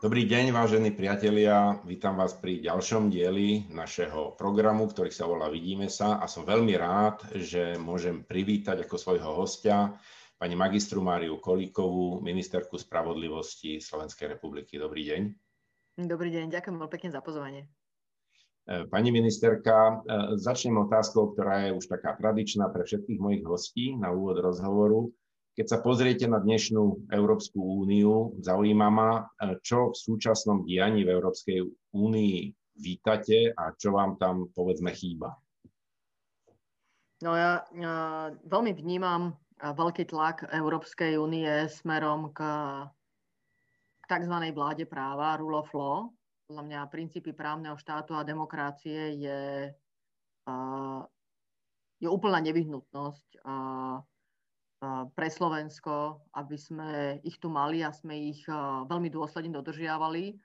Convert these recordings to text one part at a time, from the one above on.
Dobrý deň, vážení priatelia. Vítam vás pri ďalšom dieli našeho programu, ktorý sa volá Vidíme sa a som veľmi rád, že môžem privítať ako svojho hostia pani magistru Máriu Kolíkovú, ministerku spravodlivosti Slovenskej republiky. Dobrý deň. Dobrý deň, ďakujem veľmi pekne za pozvanie. E, pani ministerka, e, začnem otázkou, ktorá je už taká tradičná pre všetkých mojich hostí na úvod rozhovoru. Keď sa pozriete na dnešnú Európsku úniu, zaujíma ma, e, čo v súčasnom dianí v Európskej únii vítate a čo vám tam, povedzme, chýba. No ja, ja veľmi vnímam veľký tlak Európskej únie smerom k, k tzv. vláde práva, rule of law. Podľa mňa princípy právneho štátu a demokracie je, je úplná nevyhnutnosť pre Slovensko, aby sme ich tu mali a sme ich veľmi dôsledne dodržiavali.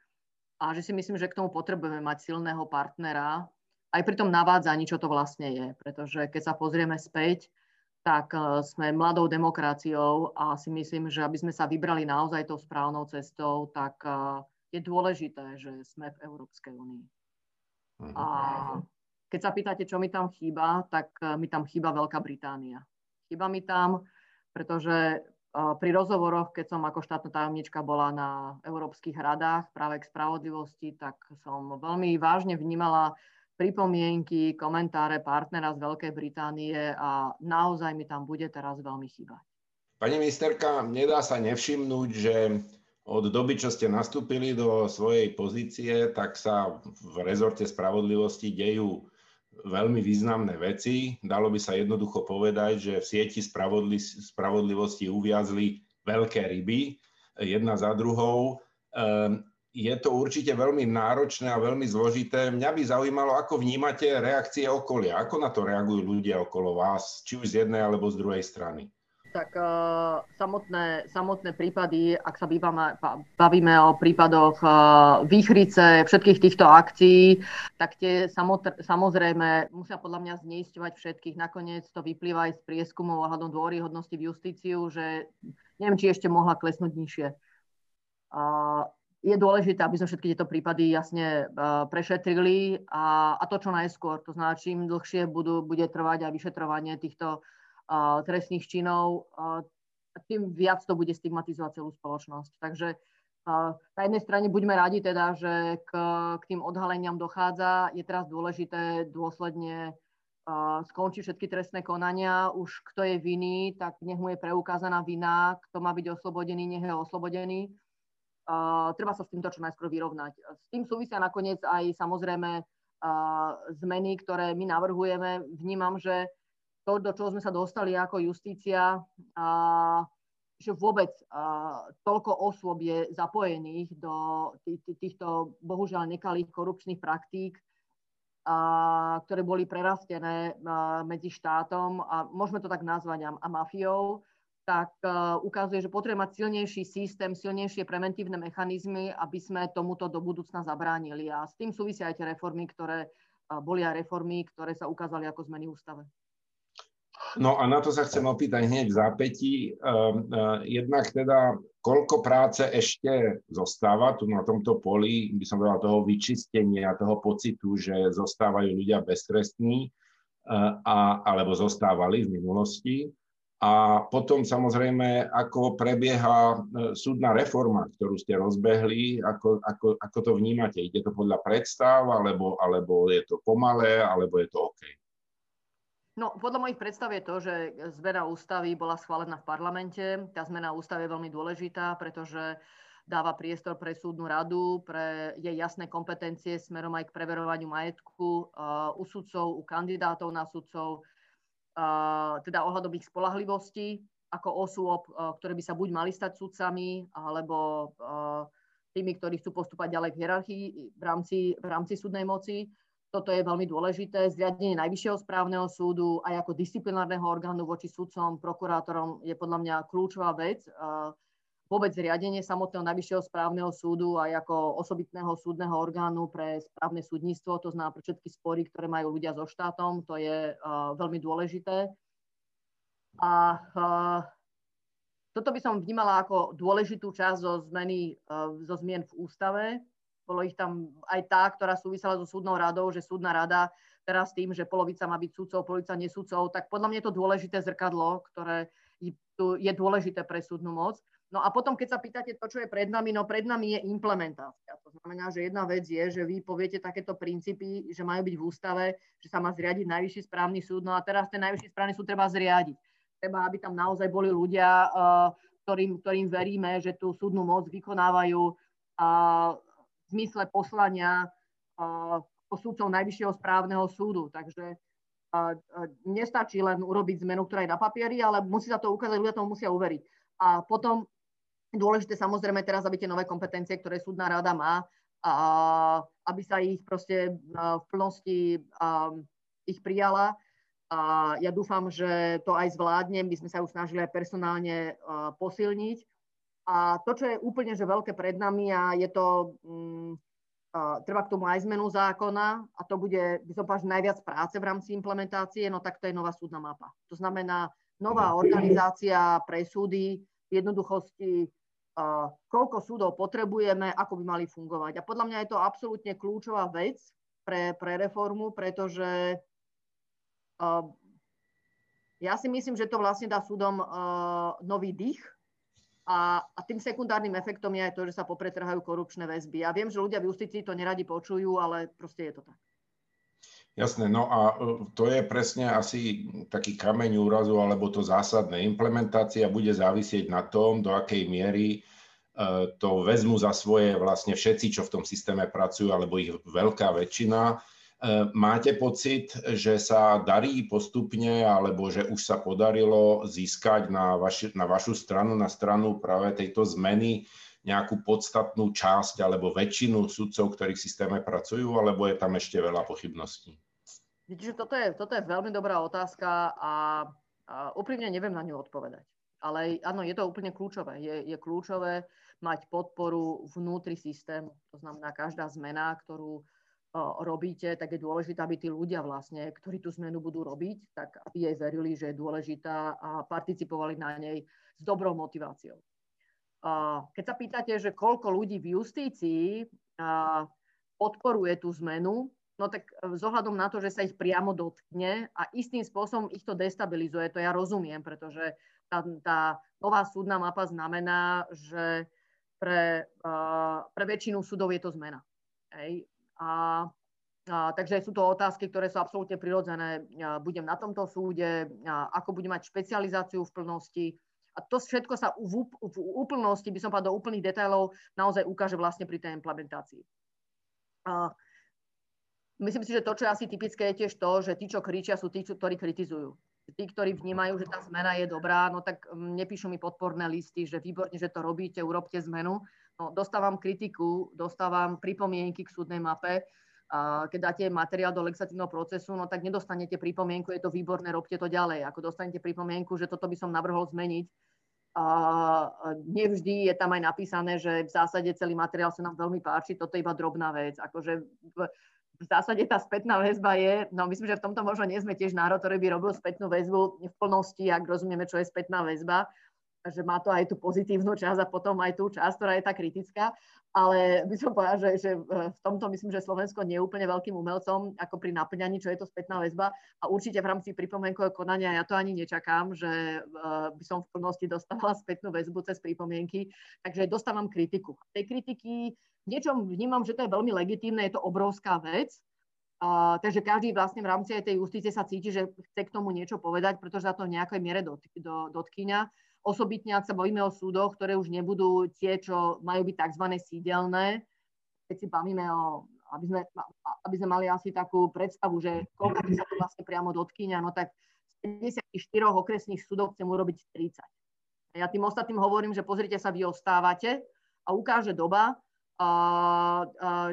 A že si myslím, že k tomu potrebujeme mať silného partnera, aj pri tom navádzaní, čo to vlastne je. Pretože keď sa pozrieme späť, tak sme mladou demokraciou a si myslím, že aby sme sa vybrali naozaj tou správnou cestou, tak je dôležité, že sme v Európskej únii. Mhm. A keď sa pýtate, čo mi tam chýba, tak mi tam chýba Veľká Británia. Chýba mi tam pretože pri rozhovoroch, keď som ako štátna tajomnička bola na európskych radách práve k spravodlivosti, tak som veľmi vážne vnímala pripomienky, komentáre partnera z Veľkej Británie a naozaj mi tam bude teraz veľmi chýbať. Pani ministerka, nedá sa nevšimnúť, že od doby, čo ste nastúpili do svojej pozície, tak sa v rezorte spravodlivosti dejú veľmi významné veci. Dalo by sa jednoducho povedať, že v sieti spravodli, spravodlivosti uviazli veľké ryby, jedna za druhou. Ehm, je to určite veľmi náročné a veľmi zložité. Mňa by zaujímalo, ako vnímate reakcie okolia. Ako na to reagujú ľudia okolo vás, či už z jednej alebo z druhej strany? Tak uh, samotné, samotné prípady, ak sa bývame, bavíme o prípadoch uh, výchrice, všetkých týchto akcií, tak tie samotr, samozrejme musia podľa mňa zneisťovať všetkých. Nakoniec to vyplýva aj z prieskumov ohľadom dôryhodnosti v justíciu, že neviem, či ešte mohla klesnúť nižšie. Uh, je dôležité, aby sme všetky tieto prípady jasne uh, prešetrili a, a to čo najskôr. To znamená, čím dlhšie budú, bude trvať aj vyšetrovanie týchto trestných činov, tým viac to bude stigmatizovať celú spoločnosť. Takže na jednej strane buďme radi teda, že k, k tým odhaleniam dochádza. Je teraz dôležité dôsledne skončiť všetky trestné konania. Už kto je vinný, tak nech mu je preukázaná vina. Kto má byť oslobodený, nech je oslobodený. Treba sa s týmto čo najskôr vyrovnať. S tým súvisia nakoniec aj samozrejme zmeny, ktoré my navrhujeme. Vnímam, že to, do čoho sme sa dostali ako justícia, a, že vôbec a, toľko osôb je zapojených do týchto bohužiaľ nekalých korupčných praktík, a, ktoré boli prerastené a, medzi štátom a môžeme to tak nazvať a, a mafiou, tak a, ukazuje, že potrebujeme mať silnejší systém, silnejšie preventívne mechanizmy, aby sme tomuto do budúcna zabránili. A s tým súvisia aj tie reformy, ktoré boli aj reformy, ktoré sa ukázali ako zmeny ústave. No a na to sa chcem opýtať hneď v zápätí. Ehm, eh, jednak teda, koľko práce ešte zostáva tu na tomto poli, by som povedal, toho vyčistenia, toho pocitu, že zostávajú ľudia beztrestní, eh, a, alebo zostávali v minulosti. A potom samozrejme, ako prebieha eh, súdna reforma, ktorú ste rozbehli, ako, ako, ako to vnímate? Ide to podľa predstav, alebo, alebo je to pomalé, alebo je to OK? No, podľa mojich predstav je to, že zmena ústavy bola schválená v parlamente. Tá zmena ústavy je veľmi dôležitá, pretože dáva priestor pre súdnu radu, pre jej jasné kompetencie smerom aj k preverovaniu majetku uh, u sudcov, u kandidátov na sudcov, uh, teda ohľadom ich spolahlivosti ako osôb, uh, ktoré by sa buď mali stať sudcami, alebo tými, ktorí chcú postúpať ďalej v hierarchii v rámci, v rámci súdnej moci. Toto je veľmi dôležité. Zriadenie Najvyššieho správneho súdu aj ako disciplinárneho orgánu voči sudcom, prokurátorom je podľa mňa kľúčová vec. Vôbec zriadenie samotného Najvyššieho správneho súdu aj ako osobitného súdneho orgánu pre správne súdnictvo, to znamená pre všetky spory, ktoré majú ľudia so štátom, to je veľmi dôležité. A toto by som vnímala ako dôležitú časť zo, zmeny, zo zmien v ústave. Bolo ich tam aj tá, ktorá súvisela so súdnou radou, že súdna rada teraz tým, že polovica má byť súdcov, polovica nesúdcov, tak podľa mňa je to dôležité zrkadlo, ktoré je dôležité pre súdnu moc. No a potom, keď sa pýtate to, čo je pred nami, no pred nami je implementácia. To znamená, že jedna vec je, že vy poviete takéto princípy, že majú byť v ústave, že sa má zriadiť najvyšší správny súd, no a teraz ten najvyšší správny súd treba zriadiť. Treba, aby tam naozaj boli ľudia, uh, ktorým, ktorým veríme, že tú súdnu moc vykonávajú zmysle poslania uh, súdcov Najvyššieho správneho súdu. Takže nestačí len urobiť zmenu, ktorá je na papieri, ale musí sa to ukázať, ľudia tomu musia uveriť. A potom Dôležité samozrejme teraz, aby tie nové kompetencie, ktoré súdna rada má, a aby sa ich proste v plnosti ich prijala. A ja dúfam, že to aj zvládnem, by sme sa ju snažili aj personálne posilniť. A to, čo je úplne že veľké pred nami a je to, um, uh, treba k tomu aj zmenu zákona a to bude, by som povedal, najviac práce v rámci implementácie, no tak to je nová súdna mapa. To znamená nová organizácia pre súdy, v jednoduchosti koľko súdov potrebujeme, ako by mali fungovať. A podľa mňa je to absolútne kľúčová vec pre, pre reformu, pretože uh, ja si myslím, že to vlastne dá súdom uh, nový dých a, a tým sekundárnym efektom je aj to, že sa popretrhajú korupčné väzby. Ja viem, že ľudia v justícii to neradi počujú, ale proste je to tak. Jasné, no a to je presne asi taký kameň úrazu, alebo to zásadné. Implementácia bude závisieť na tom, do akej miery to vezmu za svoje vlastne všetci, čo v tom systéme pracujú, alebo ich veľká väčšina. Máte pocit, že sa darí postupne, alebo že už sa podarilo získať na, vaši, na vašu stranu, na stranu práve tejto zmeny nejakú podstatnú časť alebo väčšinu sudcov, ktorí v systéme pracujú, alebo je tam ešte veľa pochybností? Čiže toto je, toto je veľmi dobrá otázka a, a úprimne neviem na ňu odpovedať. Ale áno, je to úplne kľúčové. Je, je kľúčové mať podporu vnútri systému. To znamená, každá zmena, ktorú robíte, tak je dôležité, aby tí ľudia vlastne, ktorí tú zmenu budú robiť, tak aby jej verili, že je dôležitá a participovali na nej s dobrou motiváciou. Keď sa pýtate, že koľko ľudí v justícii podporuje tú zmenu, no tak e, z ohľadom na to, že sa ich priamo dotkne a istým spôsobom ich to destabilizuje, to ja rozumiem, pretože tá, tá nová súdna mapa znamená, že pre, uh, pre väčšinu súdov je to zmena. Hej. A, a, takže sú to otázky, ktoré sú absolútne prirodzené. Ja budem na tomto súde, a ako budem mať špecializáciu v plnosti. A to všetko sa v, v úplnosti, by som povedal do úplných detailov, naozaj ukáže vlastne pri tej implementácii. A, Myslím si, že to, čo je asi typické, je tiež to, že tí, čo kričia, sú tí, ktorí kritizujú. Tí, ktorí vnímajú, že tá zmena je dobrá, no tak mm, nepíšu mi podporné listy, že výborne, že to robíte, urobte zmenu. No, dostávam kritiku, dostávam pripomienky k súdnej mape. A keď dáte materiál do legislatívneho procesu, no tak nedostanete pripomienku, je to výborné, robte to ďalej. Ako dostanete pripomienku, že toto by som navrhol zmeniť, a nevždy je tam aj napísané, že v zásade celý materiál sa nám veľmi páči, toto je iba drobná vec. Akože v zásade tá spätná väzba je, no myslím, že v tomto možno nie sme tiež národ, ktorý by robil spätnú väzbu v plnosti, ak rozumieme, čo je spätná väzba, že má to aj tú pozitívnu časť a potom aj tú časť, ktorá je tá kritická. Ale by som povedala, že, že v tomto myslím, že Slovensko nie je úplne veľkým umelcom ako pri naplňaní, čo je to spätná väzba. A určite v rámci pripomienkového konania ja to ani nečakám, že by som v plnosti dostávala spätnú väzbu cez pripomienky. Takže dostávam kritiku. Tej kritiky niečom vnímam, že to je veľmi legitímne, je to obrovská vec, a, takže každý vlastne v rámci aj tej justície sa cíti, že chce k tomu niečo povedať, pretože sa to v nejakej miere dot, do, dotkýňa. Osobitne, ak sa bojíme o súdoch, ktoré už nebudú tie, čo majú byť tzv. sídelné, keď si bavíme o, aby sme, aby sme mali asi takú predstavu, že koľko by sa to vlastne priamo dotkýňa, no tak z 54 okresných súdov chcem urobiť 30. Ja tým ostatným hovorím, že pozrite sa, vy ostávate a ukáže doba,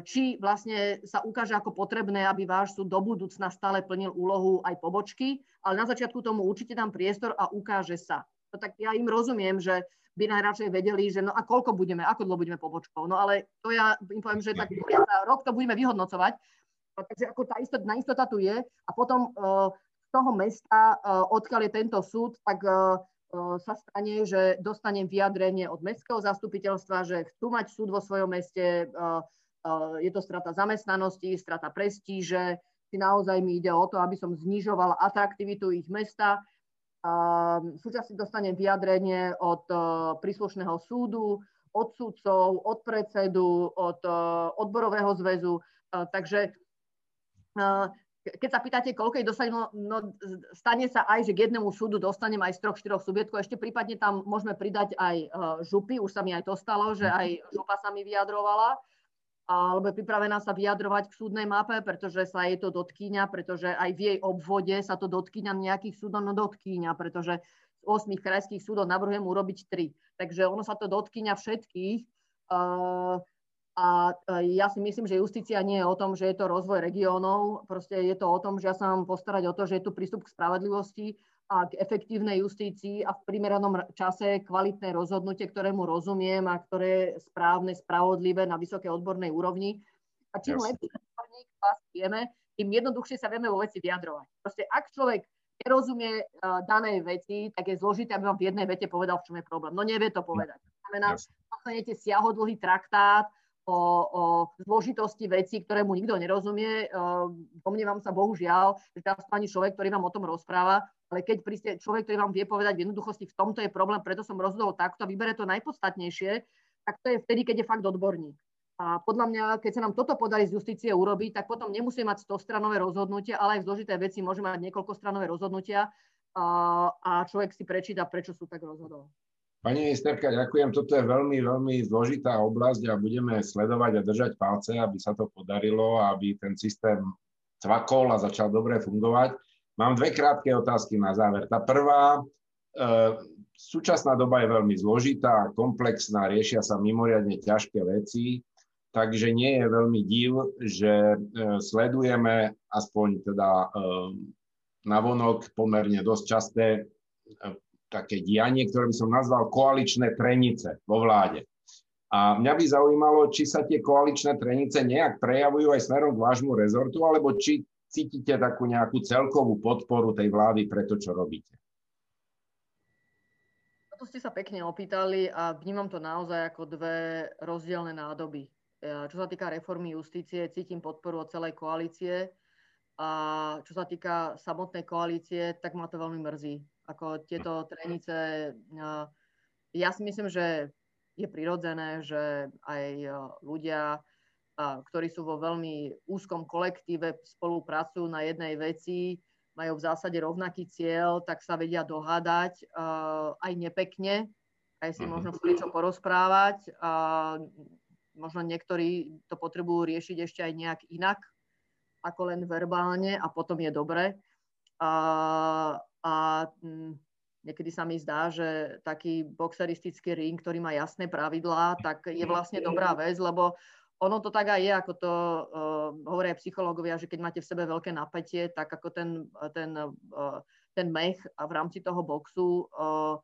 či vlastne sa ukáže ako potrebné, aby váš súd do budúcna stále plnil úlohu aj pobočky, ale na začiatku tomu určite dám priestor a ukáže sa. No tak ja im rozumiem, že by najradšej vedeli, že no a koľko budeme, ako dlho budeme pobočkou. No ale to ja im poviem, že tak rok to budeme vyhodnocovať. Takže ako tá istota, na istota tu je a potom uh, z toho mesta, uh, odkiaľ je tento súd, tak uh, sa stane, že dostanem vyjadrenie od mestského zastupiteľstva, že chcú mať súd vo svojom meste, je to strata zamestnanosti, strata prestíže, či naozaj mi ide o to, aby som znižoval atraktivitu ich mesta. Súčasne dostanem vyjadrenie od príslušného súdu, od súdcov, od predsedu, od odborového zväzu. Takže keď sa pýtate, koľko ich dostanem, no, stane sa aj, že k jednému súdu dostanem aj z troch, štyroch subjektov. Ešte prípadne tam môžeme pridať aj župy, už sa mi aj to stalo, že aj župa sa mi vyjadrovala, alebo je pripravená sa vyjadrovať k súdnej mape, pretože sa jej to dotkýňa, pretože aj v jej obvode sa to dotkýňa nejakých súdov, no dotkýňa, pretože z 8 krajských súdov navrhujem urobiť 3. Takže ono sa to dotkýňa všetkých. Uh, a e, ja si myslím, že justícia nie je o tom, že je to rozvoj regiónov, proste je to o tom, že ja sa mám postarať o to, že je tu prístup k spravodlivosti a k efektívnej justícii a v primeranom čase kvalitné rozhodnutie, ktorému rozumiem a ktoré je správne, spravodlivé na vysokej odbornej úrovni. A čím yes. lepší odborník vás vieme, tým jednoduchšie sa vieme vo veci vyjadrovať. Proste ak človek nerozumie uh, danej veci, tak je zložité, aby vám v jednej vete povedal, v čom je problém. No nevie to povedať. To znamená, dostanete siahodlhý traktát, o, o zložitosti vecí, ktoré mu nikto nerozumie. Domnievam sa bohužiaľ, že často ani človek, ktorý vám o tom rozpráva, ale keď príste človek, ktorý vám vie povedať v jednoduchosti, v tomto je problém, preto som rozhodol takto, vybere to najpodstatnejšie, tak to je vtedy, keď je fakt odborník. A podľa mňa, keď sa nám toto podarí z justície urobiť, tak potom nemusí mať 100-stranové rozhodnutia, ale aj v zložité veci môže mať niekoľko-stranové rozhodnutia a, a človek si prečíta, prečo sú tak rozhodol. Pani ministerka, ďakujem. Toto je veľmi, veľmi zložitá oblasť a budeme sledovať a držať palce, aby sa to podarilo, aby ten systém cvakol a začal dobre fungovať. Mám dve krátke otázky na záver. Tá prvá, e, súčasná doba je veľmi zložitá, komplexná, riešia sa mimoriadne ťažké veci, takže nie je veľmi div, že e, sledujeme aspoň teda e, navonok pomerne dosť časté také dianie, ktoré by som nazval koaličné trenice vo vláde. A mňa by zaujímalo, či sa tie koaličné trenice nejak prejavujú aj smerom k vášmu rezortu, alebo či cítite takú nejakú celkovú podporu tej vlády pre to, čo robíte. To ste sa pekne opýtali a vnímam to naozaj ako dve rozdielne nádoby. Čo sa týka reformy justície, cítim podporu od celej koalície a čo sa týka samotnej koalície, tak ma to veľmi mrzí ako tieto trenice, ja si myslím, že je prirodzené, že aj ľudia, ktorí sú vo veľmi úzkom kolektíve, spolupracujú na jednej veci, majú v zásade rovnaký cieľ, tak sa vedia dohádať aj nepekne, aj si možno čo porozprávať. Možno niektorí to potrebujú riešiť ešte aj nejak inak, ako len verbálne a potom je dobre a mm, niekedy sa mi zdá, že taký boxeristický ring, ktorý má jasné pravidlá, tak je vlastne dobrá vec, lebo ono to tak aj je, ako to uh, hovoria psychológovia, že keď máte v sebe veľké napätie, tak ako ten, ten, uh, ten mech v rámci toho boxu uh,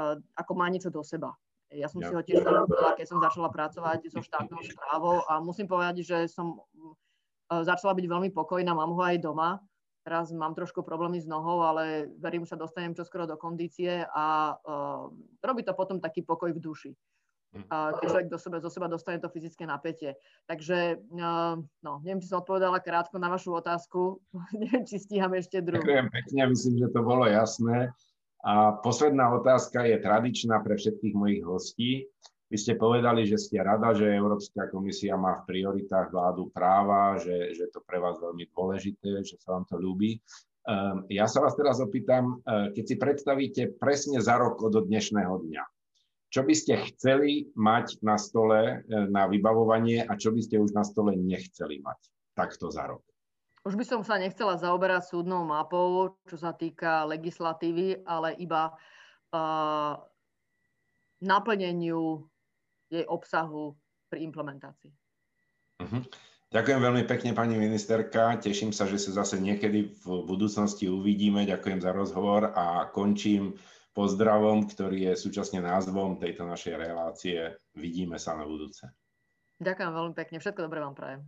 uh, ako má niečo do seba. Ja som ja. si ho tiež zarobila, keď som začala pracovať so štátnou správou a musím povedať, že som uh, začala byť veľmi pokojná, mám ho aj doma Teraz mám trošku problémy s nohou, ale verím, že sa dostanem čoskoro do kondície a uh, robí to potom taký pokoj v duši. Uh, keď človek do seba, zo seba dostane to fyzické napätie. Takže, uh, no, neviem, či som odpovedala krátko na vašu otázku. neviem, či stíham ešte druhú. Ďakujem pekne, myslím, že to bolo jasné. A posledná otázka je tradičná pre všetkých mojich hostí. Vy ste povedali, že ste rada, že Európska komisia má v prioritách vládu práva, že, že to pre vás veľmi dôležité, že sa vám to ľúbi. Ehm, ja sa vás teraz opýtam, eh, keď si predstavíte presne za rok od dnešného dňa, čo by ste chceli mať na stole eh, na vybavovanie a čo by ste už na stole nechceli mať takto za rok? Už by som sa nechcela zaoberať súdnou mapou, čo sa týka legislatívy, ale iba uh, naplneniu jej obsahu pri implementácii. Uh-huh. Ďakujem veľmi pekne, pani ministerka. Teším sa, že sa zase niekedy v budúcnosti uvidíme. Ďakujem za rozhovor a končím pozdravom, ktorý je súčasne názvom tejto našej relácie. Vidíme sa na budúce. Ďakujem veľmi pekne. Všetko dobré vám prajem.